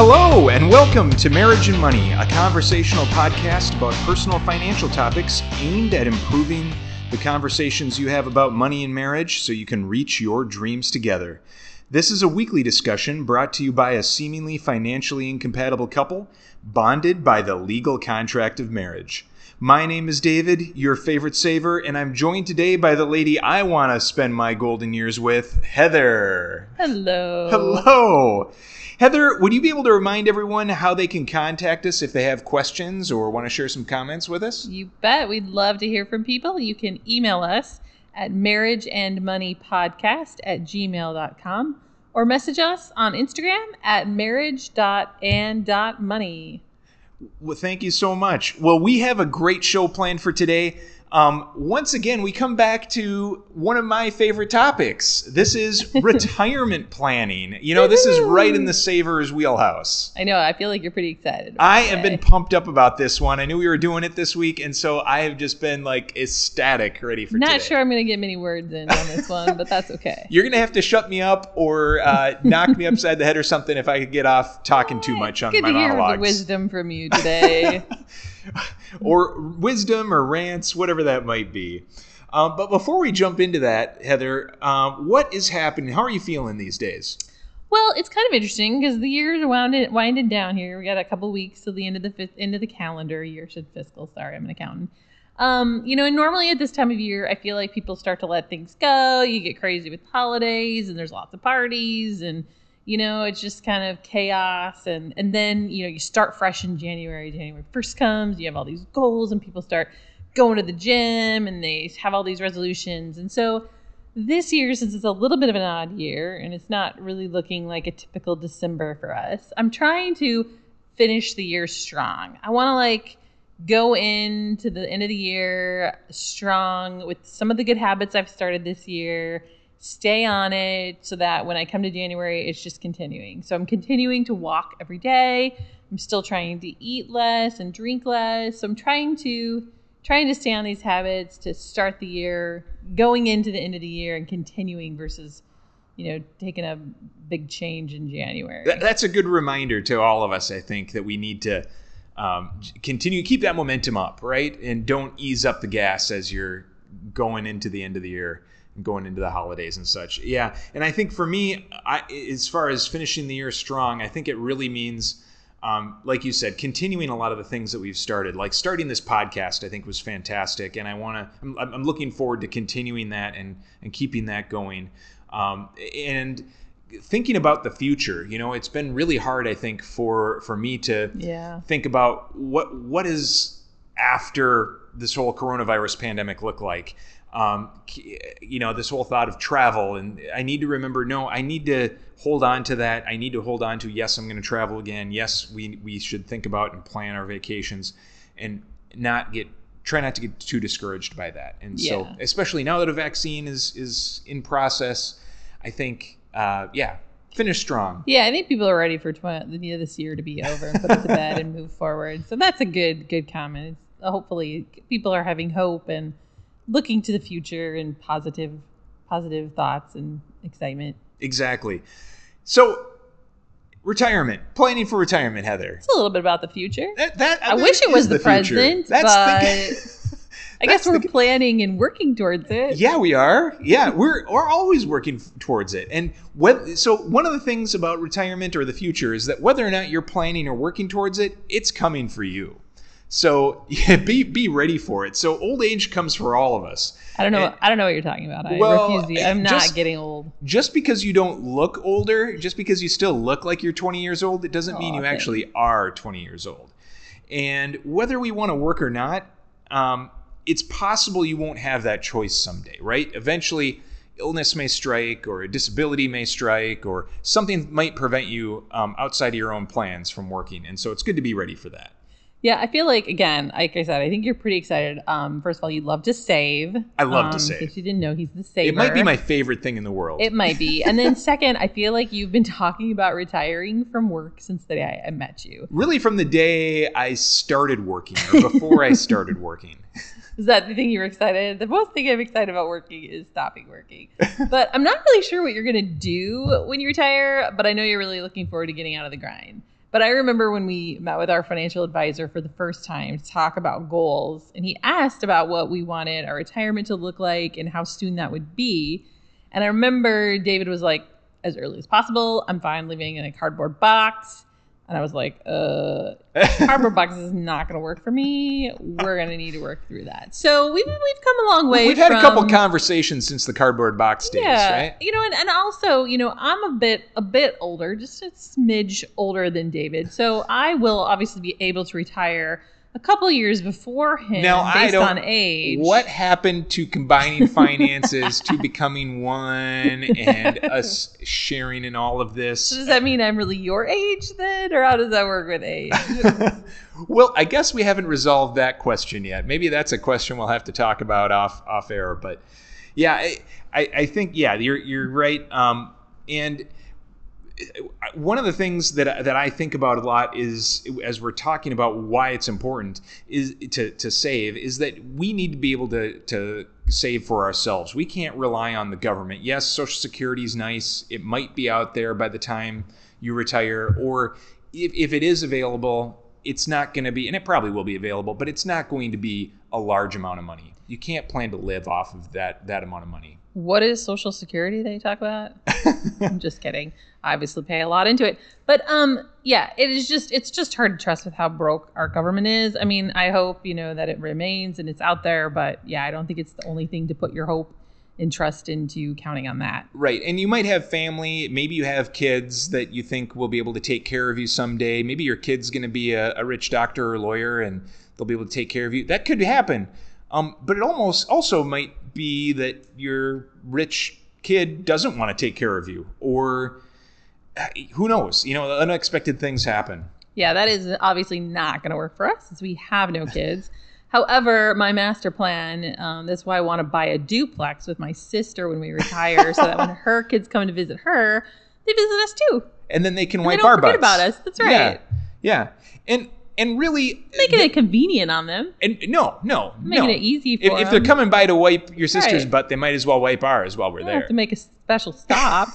Hello, and welcome to Marriage and Money, a conversational podcast about personal financial topics aimed at improving the conversations you have about money and marriage so you can reach your dreams together. This is a weekly discussion brought to you by a seemingly financially incompatible couple bonded by the legal contract of marriage. My name is David, your favorite saver, and I'm joined today by the lady I want to spend my golden years with, Heather. Hello. Hello. Heather, would you be able to remind everyone how they can contact us if they have questions or want to share some comments with us? You bet. We'd love to hear from people. You can email us at marriageandmoneypodcast at gmail.com or message us on Instagram at marriage.and.money. Well, thank you so much. Well, we have a great show planned for today. Um, once again, we come back to one of my favorite topics. This is retirement planning. You know, this is right in the Savers wheelhouse. I know. I feel like you're pretty excited. I have been pumped up about this one. I knew we were doing it this week, and so I have just been like ecstatic, ready for. Not today. sure I'm going to get many words in on this one, but that's okay. You're gonna have to shut me up or uh, knock me upside the head or something if I could get off talking too much on Good my to hear monologues. the wisdom from you today. or wisdom or rants, whatever that might be. Um, but before we jump into that, Heather, um, what is happening? How are you feeling these days? Well, it's kind of interesting because the year's winding, winding down here. We got a couple weeks till the end of the fifth, end of the calendar year. Should fiscal. Sorry, I'm an accountant. Um, you know, and normally at this time of year, I feel like people start to let things go. You get crazy with holidays, and there's lots of parties, and you know, it's just kind of chaos. And and then you know, you start fresh in January. January first comes. You have all these goals, and people start going to the gym, and they have all these resolutions. And so this year, since it's a little bit of an odd year and it's not really looking like a typical December for us, I'm trying to finish the year strong. I want to like go into the end of the year strong with some of the good habits I've started this year, stay on it so that when I come to January, it's just continuing. So I'm continuing to walk every day. I'm still trying to eat less and drink less. So I'm trying to trying to stay on these habits to start the year, going into the end of the year and continuing versus, you know, taking a big change in January. That's a good reminder to all of us, I think, that we need to um, continue, keep that momentum up, right? And don't ease up the gas as you're going into the end of the year going into the holidays and such. Yeah. And I think for me, I, as far as finishing the year strong, I think it really means um, like you said, continuing a lot of the things that we've started, like starting this podcast, I think was fantastic, and I want to. I'm, I'm, looking forward to continuing that and and keeping that going, um, and thinking about the future. You know, it's been really hard, I think, for for me to yeah. think about what what is after this whole coronavirus pandemic look like. Um, you know, this whole thought of travel, and I need to remember. No, I need to hold on to that. I need to hold on to. Yes, I'm going to travel again. Yes, we we should think about and plan our vacations, and not get try not to get too discouraged by that. And so, especially now that a vaccine is is in process, I think, uh, yeah, finish strong. Yeah, I think people are ready for tw- the this year to be over and put it to bed and move forward. So that's a good good comment. It's, hopefully, people are having hope and looking to the future and positive positive thoughts and excitement. Exactly. So, retirement, planning for retirement, Heather. It's a little bit about the future. That, that I wish it was the, future. present, That's but the, I guess we're the- planning and working towards it. Yeah, we are. Yeah, we're we're always working towards it. And whether, so one of the things about retirement or the future is that whether or not you're planning or working towards it, it's coming for you. So yeah, be be ready for it. So old age comes for all of us. I don't know. And I don't know what you're talking about. I Well, refuse to. I'm not just- getting old. just because you don't look older, just because you still look like you're 20 years old, it doesn't mean you thanks. actually are 20 years old. And whether we want to work or not, um, it's possible you won't have that choice someday, right? Eventually, illness may strike, or a disability may strike, or something might prevent you um, outside of your own plans from working. And so it's good to be ready for that. Yeah, I feel like again, like I said, I think you're pretty excited. Um, first of all, you'd love to save. I love to Um, save. In case you didn't know, he's the saver. It might be my favorite thing in the world. It might be. And then second, I feel like you've been talking about retiring from work since the day I, I met you. really, from the day I started working, or before I started working. Is that the thing you were excited? The most thing I'm excited about working is stopping working. but I'm not really sure what you're gonna do when you retire. But I know you're really looking forward to getting out of the grind. But I remember when we met with our financial advisor for the first time to talk about goals, and he asked about what we wanted our retirement to look like and how soon that would be. And I remember David was like, as early as possible. I'm fine living in a cardboard box. And I was like, uh, cardboard box is not going to work for me. We're going to need to work through that. So we've, we've come a long way. We've had from, a couple conversations since the cardboard box days, yeah, right? you know, and, and also, you know, I'm a bit a bit older, just a smidge older than David. So I will obviously be able to retire a couple years before him Now, I based don't- on age. What happened to combining finances to becoming one and us sharing in all of this? So does that mean I'm really your age then, or how does that work with age? well, I guess we haven't resolved that question yet. Maybe that's a question we'll have to talk about off off air. But yeah, I, I, I think yeah, you're you're right. Um, and one of the things that that I think about a lot is as we're talking about why it's important is to to save is that we need to be able to to save for ourselves. We can't rely on the government. Yes, social security is nice. It might be out there by the time you retire or if, if it is available, it's not going to be and it probably will be available, but it's not going to be a large amount of money. You can't plan to live off of that that amount of money. What is Social Security that you talk about? I'm just kidding. I obviously pay a lot into it, but um, yeah, it is just it's just hard to trust with how broke our government is. I mean, I hope you know that it remains and it's out there, but yeah, I don't think it's the only thing to put your hope and trust into counting on that. Right. And you might have family. Maybe you have kids that you think will be able to take care of you someday. Maybe your kid's going to be a, a rich doctor or lawyer and they'll be able to take care of you. That could happen. Um, but it almost also might be that your rich kid doesn't want to take care of you or who knows? You know, unexpected things happen. Yeah, that is obviously not going to work for us since we have no kids. However, my master plan, um, that's why I want to buy a duplex with my sister when we retire so that when her kids come to visit her, they visit us too. And then they can And wipe they don't our forget butts. about us. That's right. Yeah. Yeah. And and really Making it convenient on them, and no, no, making no. it easy if, for if they're coming by to wipe your sister's Right. butt, they might as well wipe ours while we're They there. have to make a special stop.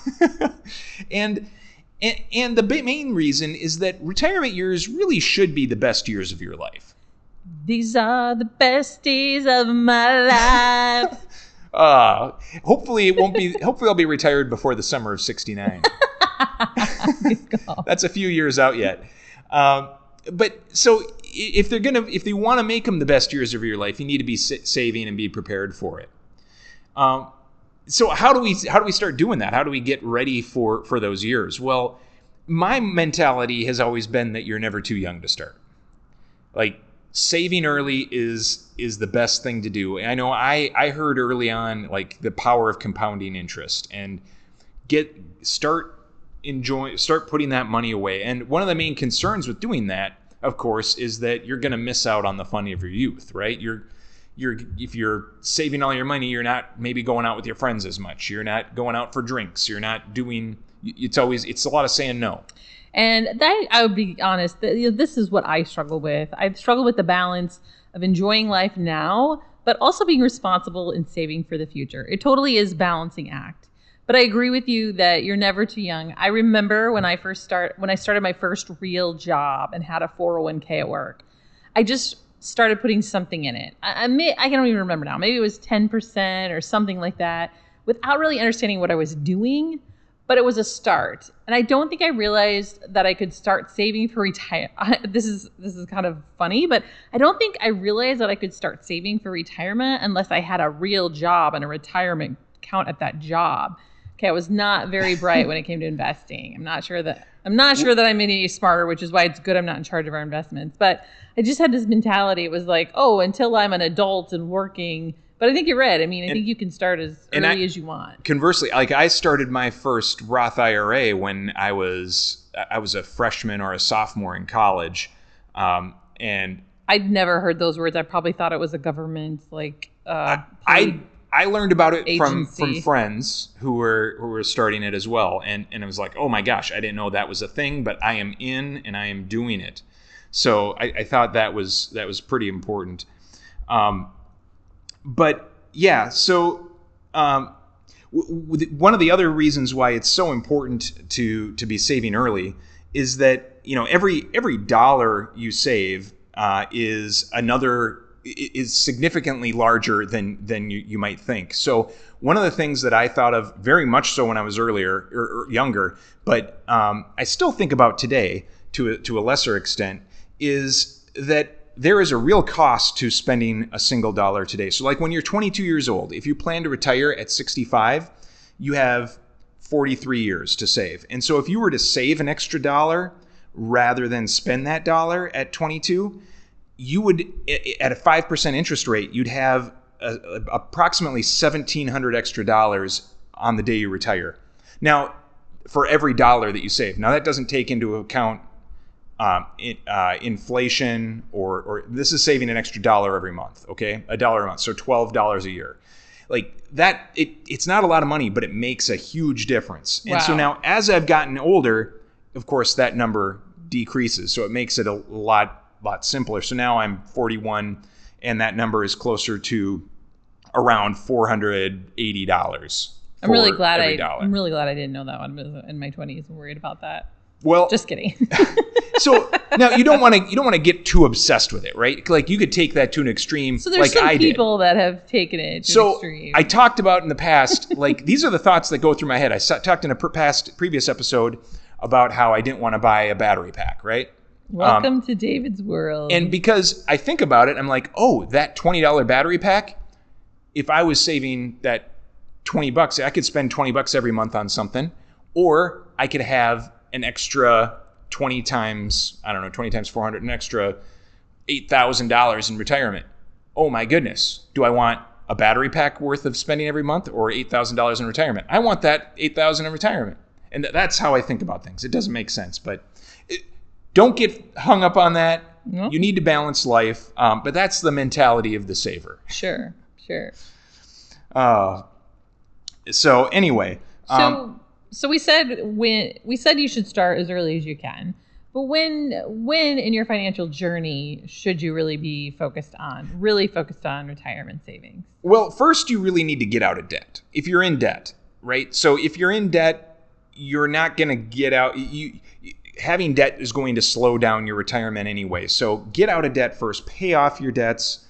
and, and and the main reason is that retirement years really should be the best years of your life. These are the best days of my life. Uh, hopefully it won't be. hopefully I'll be retired before the summer of '69. That's a few years out yet. Um, but so if they're gonna, if they want to make them the best years of your life, you need to be saving and be prepared for it. Um, so how do we how do we start doing that? How do we get ready for for those years? Well, my mentality has always been that you're never too young to start. Like saving early is is the best thing to do. I know I I heard early on like the power of compounding interest and get start enjoy start putting that money away. And one of the main concerns with doing that, of course, is that you're going to miss out on the fun of your youth, right? You're you're if you're saving all your money, you're not maybe going out with your friends as much. You're not going out for drinks. You're not doing it's always it's a lot of saying no. And that I would be honest, this is what I struggle with. I struggle with the balance of enjoying life now, but also being responsible and saving for the future. It totally is balancing act. But I agree with you that you're never too young. I remember when I first start when I started my first real job and had a 401k at work. I just started putting something in it. I, I may I can't even remember now. Maybe it was 10% or something like that without really understanding what I was doing but it was a start and i don't think i realized that i could start saving for retire this is this is kind of funny but i don't think i realized that i could start saving for retirement unless i had a real job and a retirement account at that job okay i was not very bright when it came to investing. I'm not sure that i'm not sure that i'm any smarter which is why it's good i'm not in charge of our investments. But i just had this mentality. It was like oh until i'm an adult and working. But i think you're right. I mean i And- think you can start as early I- as you want. Conversely, like I started my first Roth IRA when I was I was a freshman or a sophomore in college, um, and I'd never heard those words. I probably thought it was a government like uh I I learned about it from from friends who were who were starting it as well, and and it was like, oh my gosh, I didn't know that was a thing, but I am in and I am doing it. So I, I thought that was that was pretty important. Um, but yeah, so um, w- w- one of the other reasons why it's so important to to be saving early is that you know every every dollar you save uh, is another is significantly larger than than you, you might think. So one of the things that I thought of very much so when I was earlier or, or younger, but um, I still think about today to a, to a lesser extent, is that there is a real cost to spending a single dollar today. So like when you're 22 years old, if you plan to retire at 65, you have 43 years to save. And so if you were to save an extra dollar rather than spend that dollar at 22, you would at a 5% interest rate, you'd have a, a, approximately 1700 extra dollars on the day you retire. Now, for every dollar that you save. Now that doesn't take into account um, in, uh, inflation or, or this is saving an extra dollar every month. Okay, a dollar a month, so twelve dollars a year. Like that, it, it's not a lot of money, but it makes a huge difference. And so now, as I've gotten older, of course, that number decreases. So it makes it a lot, lot simpler. So now I'm 41, and that number is closer to around $480. I'm really glad I. dollar. I'm really glad I didn't know that one. Was in my 20s. I'm worried about that. well, Just kidding. so now you don't want to you don't want to get too obsessed with it, right? Like you could take that to an extreme, so there's like some I did. people that have taken it to So extreme. I talked about in the past, like these are the thoughts that go through my head. I talked in a past previous episode about how I didn't want to buy a battery pack, right? Um, Welcome to David's world. And because I think about it, I'm like, oh, that twenty dollar battery pack. If I was saving that twenty bucks, I could spend twenty bucks every month on something, or I could have an extra twenty times I don't know, twenty times four hundred, an extra eight thousand dollars in retirement. Oh my goodness, do I want a battery pack worth of spending every month, or eight thousand dollars in retirement? I want that eight thousand in retirement, and th- that's how I think about things. It doesn't make sense, but. Don't get hung up on that. No. You need to balance life, um, but that's the mentality of the saver. sure, sure. Uh, so anyway, So, um, so we said when we said you should start as early as you can. But when when in your financial journey should you really be focused on really focused on retirement savings? well, first you really need to get out of debt. If you're in debt, right? So if you're in debt, you're not going to get out. You having debt is going to slow down your retirement anyway. So get out of debt first. Pay off your debts.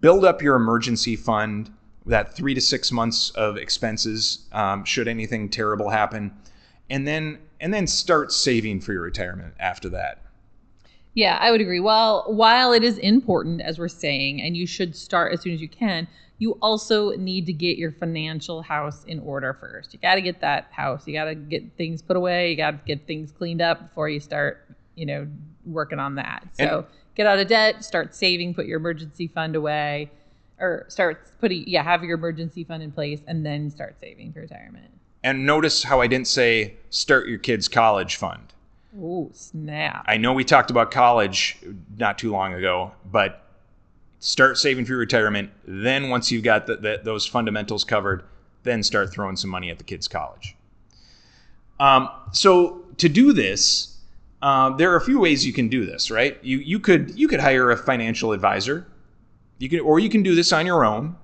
Build up your emergency fund. That three to six months of expenses um, should anything terrible happen, and then and then start saving for your retirement after that. Yeah, I would agree. While while it is important, as we're saying, and you should start as soon as you can, you also need to get your financial house in order first. You got to get that house. You got to get things put away. You got to get things cleaned up before you start, you know, working on that. So And- get out of debt, start saving, put your emergency fund away, or start putting yeah, have your emergency fund in place, and then start saving for retirement. And notice how I didn't say start your kids' college fund. Oh snap! I know we talked about college not too long ago, but start saving for your retirement. Then, once you've got the, the, those fundamentals covered, then start throwing some money at the kids' college. Um, so, to do this, um, there are a few ways you can do this. Right? You you could you could hire a financial advisor. You can, or you can do this on your own.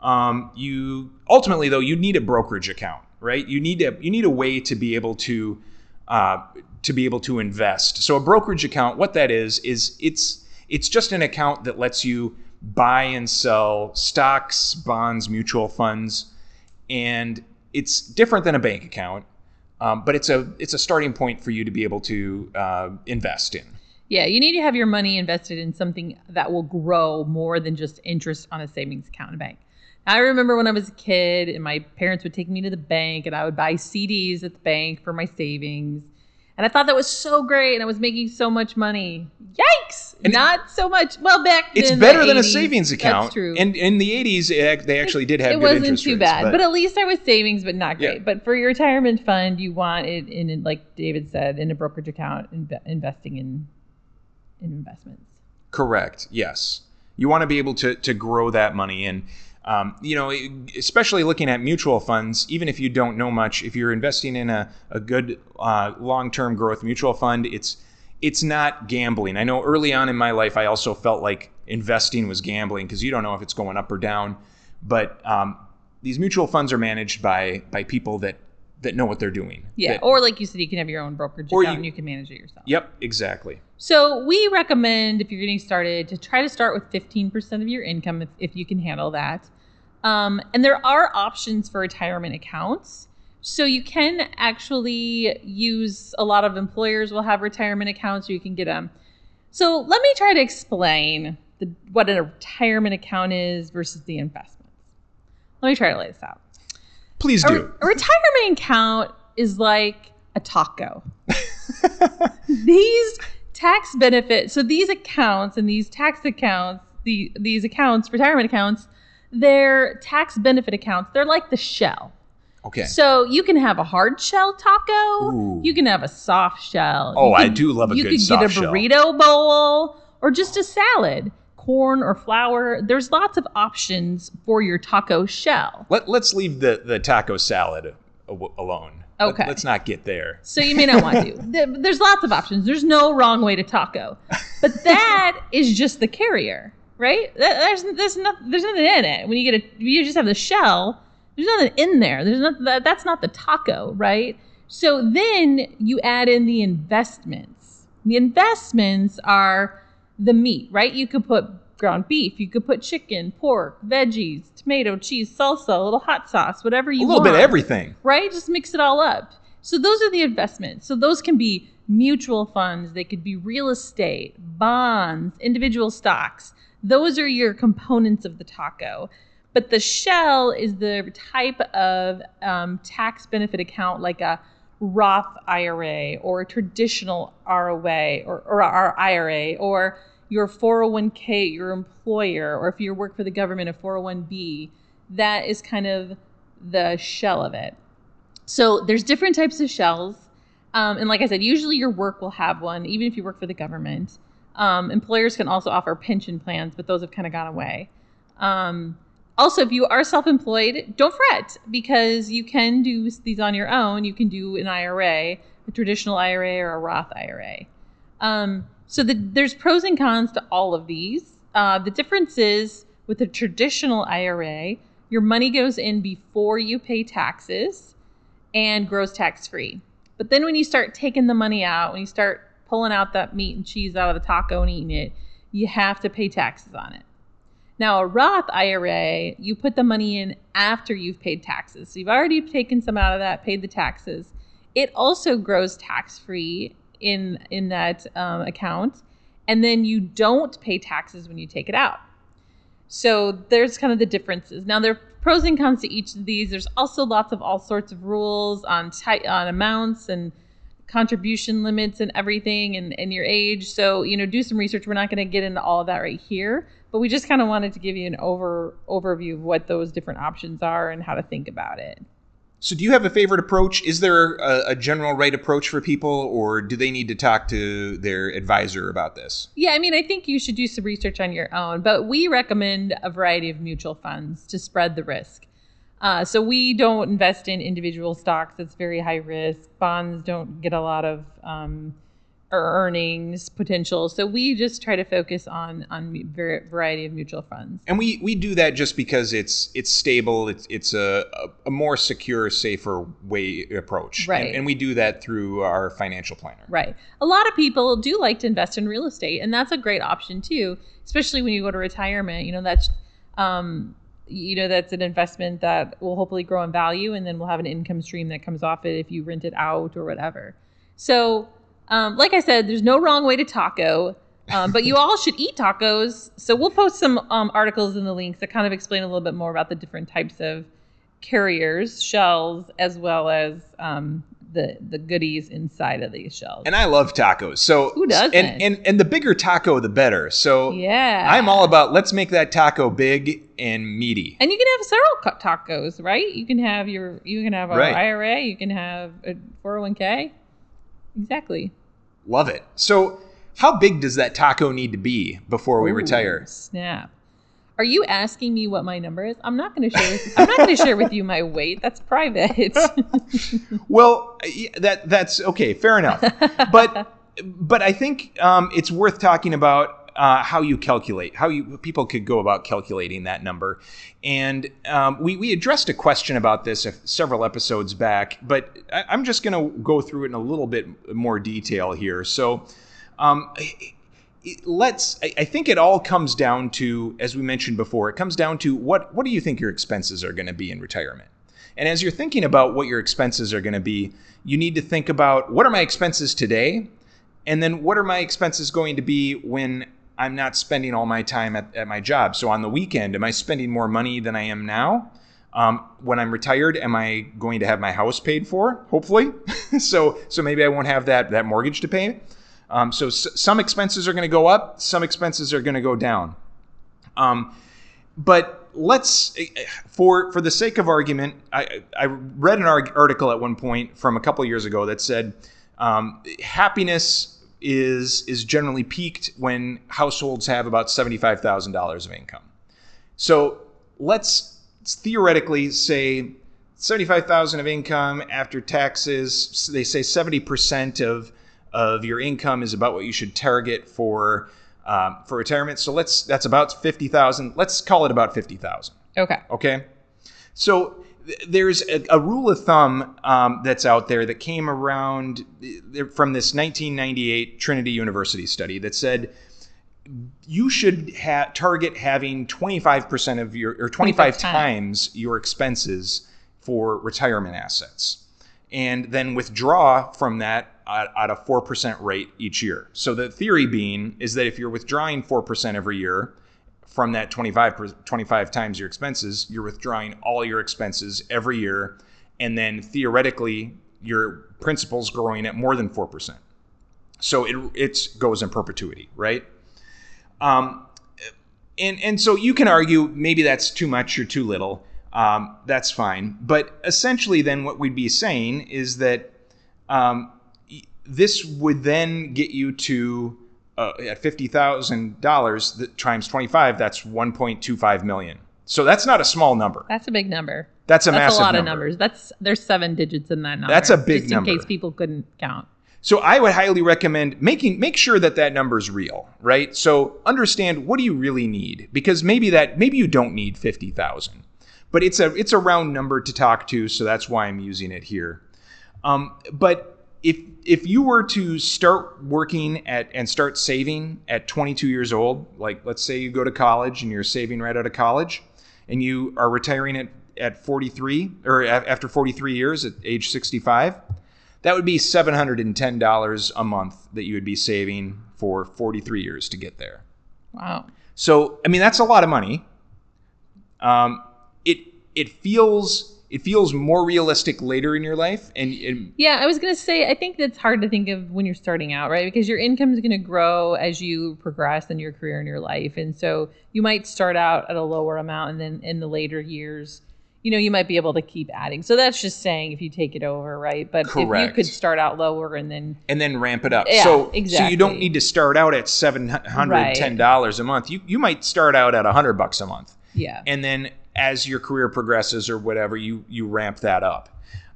Um, you ultimately though you need a brokerage account, right? You need a you need a way to be able to uh, to be able to invest. So a brokerage account, what that is, is it's it's just an account that lets you buy and sell stocks, bonds, mutual funds, and it's different than a bank account, um, but it's a it's a starting point for you to be able to uh, invest in. Yeah, you need to have your money invested in something that will grow more than just interest on a savings account in a bank. I remember when I was a kid and my parents would take me to the bank and I would buy CDs at the bank for my savings. And I thought that was so great and I was making so much money. Yikes! And Not so much. Well, back It's better than a savings account. That's true. And in the 80s, they actually did have it wasn't too rates, bad, but, at least I was savings, but not great. Yeah. But for your retirement fund, you want it in, in, like David said, in a brokerage account, inve- investing in in investments. Correct. Yes. You want to be able to to grow that money and um, you know, especially looking at mutual funds, even if you don't know much, if you're investing in a, a good uh, long-term growth mutual fund, it's it's not gambling. I know early on in my life, I also felt like investing was gambling because you don't know if it's going up or down. But um, these mutual funds are managed by by people that that know what they're doing. Yeah. That- or like you said, you can have your own brokerage account you- and you can manage it yourself. yep, exactly. So we recommend if you're getting started to try to start with 15% of your income if, if you can handle that. Um, and there are options for retirement accounts. So you can actually use a lot of employers will have retirement accounts or you can get them. So let me try to explain the, what a retirement account is versus the investments. Let me try to lay this out. Please A, do. a retirement account is like a taco. these tax benefits, so these accounts and these tax accounts, the these accounts, retirement accounts, they're tax benefit accounts. They're like the shell. Okay. So you can have a hard shell taco. Ooh. You can have a soft shell. Oh, You I do love a you good could soft get a shell. burrito bowl or just a salad, corn or flour. There's lots of options for your taco shell. Let, let's leave the, the taco salad alone. Okay. let's not get there. So you may not want to. There's lots of options. There's no wrong way to taco, but that is just the carrier, right? There's there's not there's nothing in it. When you get a you just have the shell. There's nothing in there. There's not that, that's not the taco, right? So then you add in the investments. The investments are the meat, right? You could put ground beef, you could put chicken, pork, veggies, tomato, cheese, salsa, a little hot sauce, whatever you want. a little want bit of everything. right? Just mix it all up. So those are the investments. So those can be mutual funds, they could be real estate, bonds, individual stocks. Those are your components of the taco. But the shell is the type of um, tax benefit account like a Roth IRA or a traditional ROA or, or IRA or your 401k, your employer, or if you work for the government, a 401b. That is kind of the shell of it. So there's different types of shells. Um, and like I said, usually your work will have one, even if you work for the government. Um, employers can also offer pension plans, but those have kind of gone away. Um, also, if you are self employed, don't fret because you can do these on your own. You can do an IRA, a traditional IRA, or a Roth IRA. Um, so the, there's pros and cons to all of these. Uh, the difference is with a traditional IRA, your money goes in before you pay taxes and grows tax free. But then when you start taking the money out, when you start pulling out that meat and cheese out of the taco and eating it, you have to pay taxes on it. Now, a Roth IRA, you put the money in after you've paid taxes. So you've already taken some out of that, paid the taxes. It also grows tax free in in that um, account, and then you don't pay taxes when you take it out. So there's kind of the differences. Now there are pros and cons to each of these. There's also lots of all sorts of rules on ty- on amounts and contribution limits and everything and, and your age. So, you know, do some research. We're not going to get into all of that right here, but we just kind of wanted to give you an over overview of what those different options are and how to think about it. So, do you have a favorite approach? Is there a, a general right approach for people, or do they need to talk to their advisor about this? Yeah, I mean, I think you should do some research on your own, but we recommend a variety of mutual funds to spread the risk. Uh, so we don't invest in individual stocks; it's very high risk. Bonds don't get a lot of um, earnings potential, so we just try to focus on on a variety of mutual funds. And we, we do that just because it's it's stable. It's it's a, a, a more secure, safer way approach. Right. And, and we do that through our financial planner. Right. A lot of people do like to invest in real estate, and that's a great option too, especially when you go to retirement. You know, that's um, you know that's an investment that will hopefully grow in value, and then we'll have an income stream that comes off it if you rent it out or whatever. So, um, like I said, there's no wrong way to taco. Um, but you all should eat tacos. So we'll post some um, articles in the links that kind of explain a little bit more about the different types of carriers, shells, as well as um, the the goodies inside of these shells. And I love tacos. So Who doesn't? And, and and the bigger taco, the better. So yeah, I'm all about let's make that taco big and meaty. And you can have several co- tacos, right? You can have your you can have a Right. IRA, you can have a 401k. Exactly. Love it. So how big does that taco need to be before we Ooh, retire? Snap. Are you asking me what my number is? I'm not going to share. With, I'm not going to share with you my weight. That's private. Well, that that's okay, fair enough. But but I think um, it's worth talking about uh, how you calculate, how you people could go about calculating that number. And um, we, we addressed a question about this several episodes back, but I, am just going to go through it in a little bit more detail here. So um, let's I, think it all comes down to, as we mentioned before, it comes down to what what do you think your expenses are going to be in retirement? And as you're thinking about what your expenses are going to be, you need to think about what are my expenses today? And then what are my expenses going to be when I'm not spending all my time at, at my job? So on the weekend, am I spending more money than I am now? Um, when I'm retired, am I going to have my house paid for? Hopefully. so so maybe I won't have that that mortgage to pay. Um, so s- some expenses are going to go up, some expenses are going to go down. Um, but let's for for the sake of argument i i read an article at one point from a couple years ago that said um, happiness is is generally peaked when households have about $75000 of income so let's theoretically say 75000 of income after taxes they say 70% of of your income is about what you should target for um, for retirement. So let's that's about fifty thousand. Let's call it about fifty thousand. Okay. Okay. So th- there's a, a, rule of thumb um, that's out there that came around from this 1998 Trinity University study that said you should ha- target having 25% of your or 25 times your expenses for retirement assets and then withdraw from that at, a 4% rate each year. So the theory being is that if you're withdrawing 4% every year from that 25, 25 times your expenses, you're withdrawing all your expenses every year. And then theoretically, your principal's growing at more than 4%. So it it goes in perpetuity, right? Um, and, and so you can argue maybe that's too much or too little. Um, that's fine. But essentially, then what we'd be saying is that um, this would then get you to uh, at fifty thousand dollars times twenty five. That's one point two five million. So that's not a small number. That's a big number. That's a that's massive a lot number. of numbers. That's there's seven digits in that number. That's a big just number. in case people couldn't count. So I would highly recommend making make sure that that number is real, right? So understand what do you really need because maybe that maybe you don't need 50,000. But it's a it's a round number to talk to, so that's why I'm using it here. Um, but if if you were to start working at and start saving at 22 years old, like let's say you go to college and you're saving right out of college, and you are retiring at at 43 or after 43 years at age 65, that would be $710 a month that you would be saving for 43 years to get there. Wow. So I mean that's a lot of money. Um, it it feels it feels more realistic later in your life and, and, yeah i was going to say i think that's hard to think of when you're starting out right? Because your income is going to grow as you progress in your career and your life and so you might start out at a lower amount and then in the later years you know you might be able to keep adding. So that's just saying if you take it over right? But Correct. if you could start out lower and then and then ramp it up. Yeah, so exactly. so you don't need to start out at $710 right. a month. You you might start out at 100 bucks a month. Yeah. And then as your career progresses or whatever, you you ramp that up.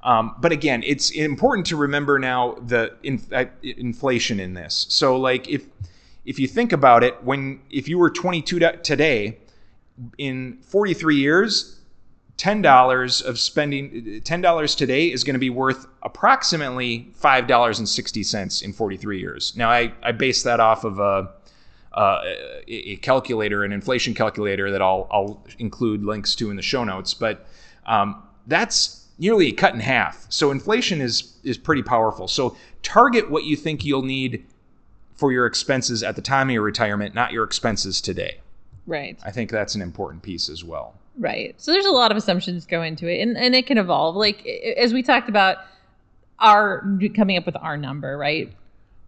Um, but again, it's important to remember now the in, uh, inflation in this. So like if if you think about it, when if you were 22 today, in 43 years, ten dollars of spending ten dollars today is going to be worth approximately five dollars and sixty cents in 43 years. Now I I base that off of a uh, a calculator, an inflation calculator that I'll, I'll include links to in the show notes. But um, that's nearly a cut in half. So inflation is is pretty powerful. So target what you think you'll need for your expenses at the time of your retirement, not your expenses today. Right. I think that's an important piece as well. Right. So there's a lot of assumptions go into it, and and it can evolve. Like as we talked about, our coming up with our number, right?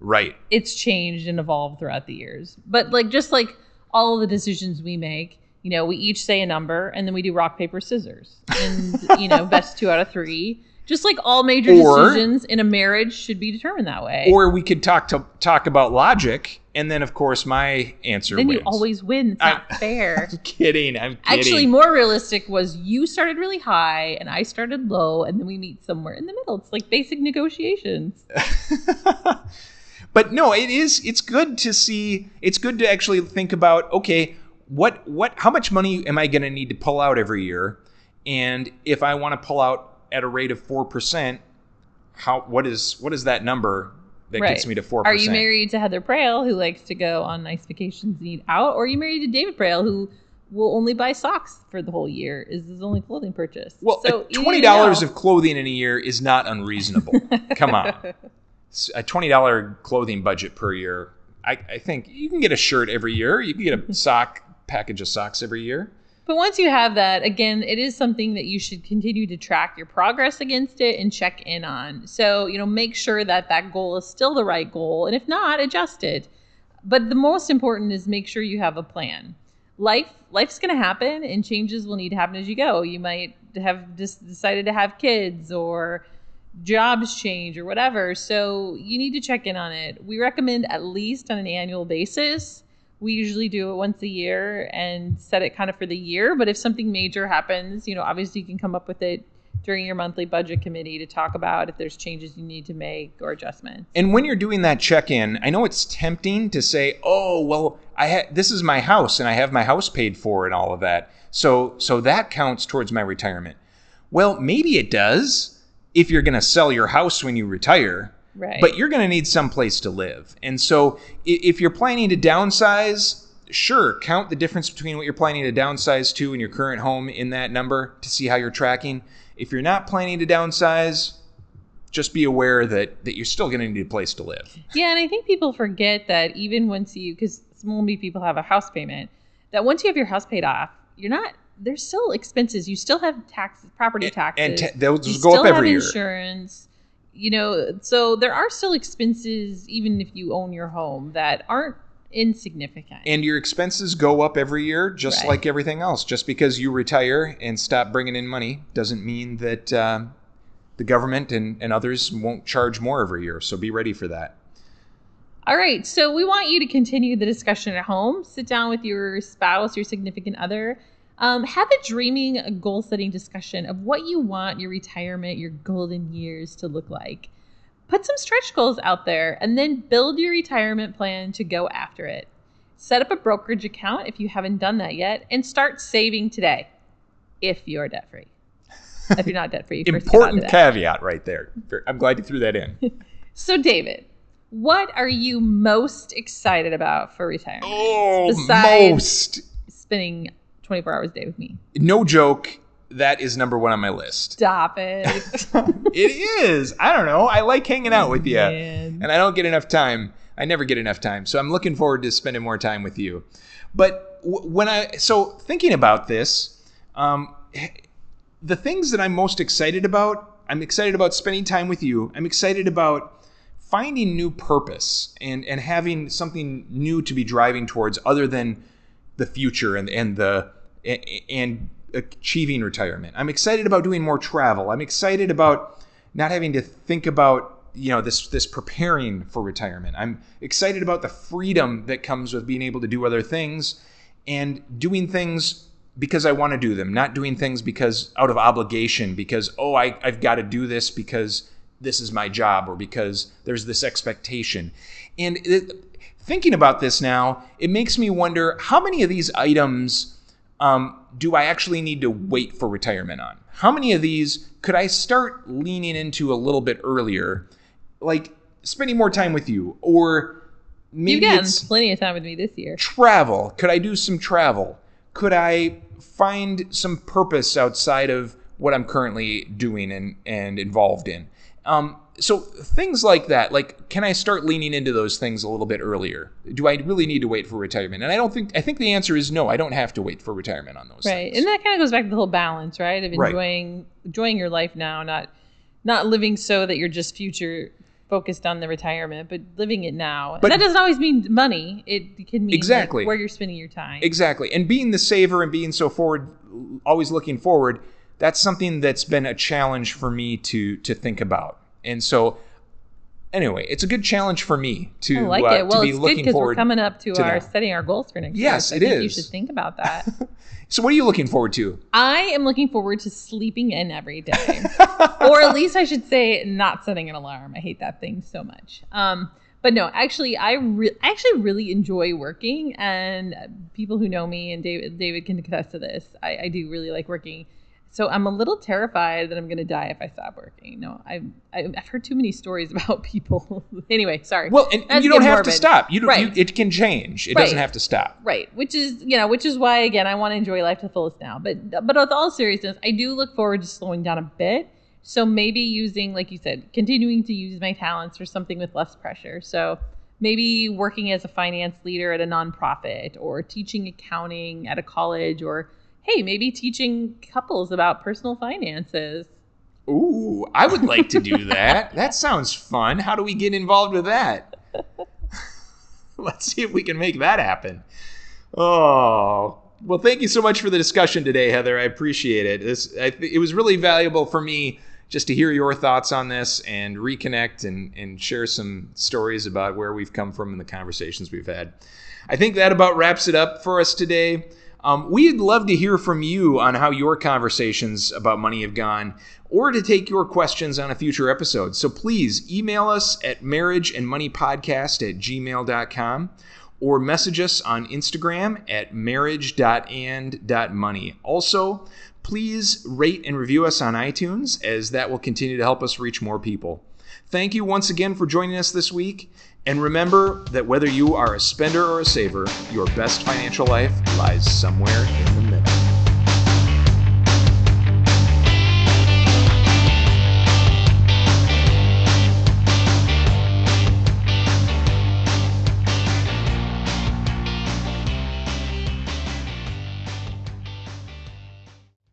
Right. It's changed and evolved throughout the years. But like just like all of the decisions we make, you know, we each say a number and then we do rock, paper, scissors. And, you know, best two out of three. Just like all major or, decisions in a marriage should be determined that way. Or we could talk to talk about logic, and then of course my answer. Then wins. you always win. It's not I, fair. I'm kidding. I'm kidding. Actually, more realistic was you started really high and I started low, and then we meet somewhere in the middle. It's like basic negotiations. but no, it is. It's good to see. It's good to actually think about. Okay, what what? How much money am I going to need to pull out every year? And if I want to pull out at a rate of four percent, how what is what is that number that Right. gets me to four Are you married to Heather Prale, who likes to go on nice vacations and eat out, or are you married to David Prale, who will only buy socks for the whole year? Is his only clothing purchase? Well, so twenty dollars of clothing in a year is not unreasonable. Come on, a twenty dollar clothing budget per year. I, I think you can get a shirt every year. You can get a mm-hmm. sock package of socks every year. But once you have that, again, it is something that you should continue to track your progress against it and check in on. So, you know, make sure that that goal is still the right goal. And if not, adjust it. But the most important is make sure you have a plan. Life life's going to happen and changes will need to happen as you go. You might have just decided to have kids or jobs change or whatever. So, you need to check in on it. We recommend at least on an annual basis we usually do it once a year and set it kind of for the year. But if something major happens, you know, obviously you can come up with it during your monthly budget committee to talk about if there's changes you need to make or adjustments. And when you're doing that check-in, I know it's tempting to say, "Oh, well, I ha- this is my house and I have my house paid for and all of that. So so that counts towards my retirement." Well, maybe it does if you're going to sell your house when you retire. Right. But you're going to need some place to live. And so if you're planning to downsize, sure, count the difference between what you're planning to downsize to in your current home in that number to see how you're tracking. If you're not planning to downsize, just be aware that that you're still going to need a place to live. Yeah, and I think people forget that even once you, because so many people have a house payment, that once you have your house paid off, you're not. There's still expenses. You still have taxes, property taxes, And ta- those you go up every have year. insurance. You know, so there are still expenses, even if you own your home, that aren't insignificant. And your expenses go up every year, just Right. like everything else. Just because you retire and stop bringing in money doesn't mean that um, the government and, and others won't charge more every year. So be ready for that. All right, so we want you to continue the discussion at home. Sit down with your spouse, your significant other. Um, have a dreaming, goal setting discussion of what you want your retirement, your golden years to look like. Put some stretch goals out there and then build your retirement plan to go after it. Set up a brokerage account if you haven't done that yet and start saving today if you're debt free. If you're not debt free, Important caveat right there. I'm glad you threw that in. So, David, what are you most excited about for retirement? Oh, Besides- most. Spending 24 hours a day with me. No joke. That is number one on my list. Stop it. it is. I don't know. I like hanging out with you. Man. and I don't get enough time. I never get enough time. So I'm looking forward to spending more time with you. But when I, so thinking about this, um, the things that I'm most excited about, I'm excited about spending time with you. I'm excited about finding new purpose and, and having something new to be driving towards other than the future and, and the, and achieving retirement. I'm excited about doing more travel. I'm excited about not having to think about you know this this preparing for retirement. I'm excited about the freedom that comes with being able to do other things and doing things because I want to do them, not doing things because out of obligation because oh I I've got to do this because this is my job or because there's this expectation. And it, thinking about this now, it makes me wonder how many of these items um, do I actually need to wait for retirement on? How many of these could I start leaning into a little bit earlier, like spending more time with you, or maybe You've gotten plenty of time with me this year. travel? Could I do some travel? Could I find some purpose outside of what I'm currently doing and, and involved in? Um, so things like that, like can I start leaning into those things a little bit earlier? Do I really need to wait for retirement? And I don't think I think the answer is no. I don't have to wait for retirement on those Right. things. And that kind of goes back to the whole balance, right? Of Right. enjoying enjoying your life now, not not living so that you're just future focused on the retirement, but living it now. But- and that doesn't always mean money. It can mean like, Exactly. where you're spending your time. Exactly. And being the saver and being so forward, always looking forward, that's something that's been a challenge for me to to think about. And so, anyway, it's a good challenge for me to, I like uh, it. Well, to be it's good looking because we're forward. coming up to, to our that. setting our goals for next Yes, year. it I think You should think about that. So, what are you looking forward to? I am looking forward to sleeping in every day, or at least I should say, not setting an alarm. I hate that thing so much. Um, but no, actually, I re- I actually really enjoy working, and people who know me and David David can attest to this. I, I do really like working. So I'm a little terrified that I'm going to die if I stop working. No, I've I've heard too many stories about people. anyway, sorry. Well, and, and you don't have morbid. to stop. You don't. Right. You, it can change. It Right. doesn't have to stop. Right, which is you know, which is why again I want to enjoy life to the fullest now. But but with all seriousness, I do look forward to slowing down a bit. So maybe using, like you said, continuing to use my talents for something with less pressure. So maybe working as a finance leader at a nonprofit, or teaching accounting at a college, or hey, maybe teaching couples about personal finances. Ooh, I would like to do that. that sounds fun. How do we get involved with that? Let's see if we can make that happen. Oh, well, thank you so much for the discussion today, Heather. I appreciate it. This I, th- it was really valuable for me just to hear your thoughts on this and reconnect and, and share some stories about where we've come from and the conversations we've had. I think that about wraps it up for us today. Um, we'd love to hear from you on how your conversations about money have gone or to take your questions on a future episode. So please email us at marriageandmoneypodcast at gmail.com or message us on Instagram at marriage.and.money. Also, please rate and review us on iTunes as that will continue to help us reach more people. Thank you once again for joining us this week. And remember that whether you are a spender or a saver, your best financial life lies somewhere in the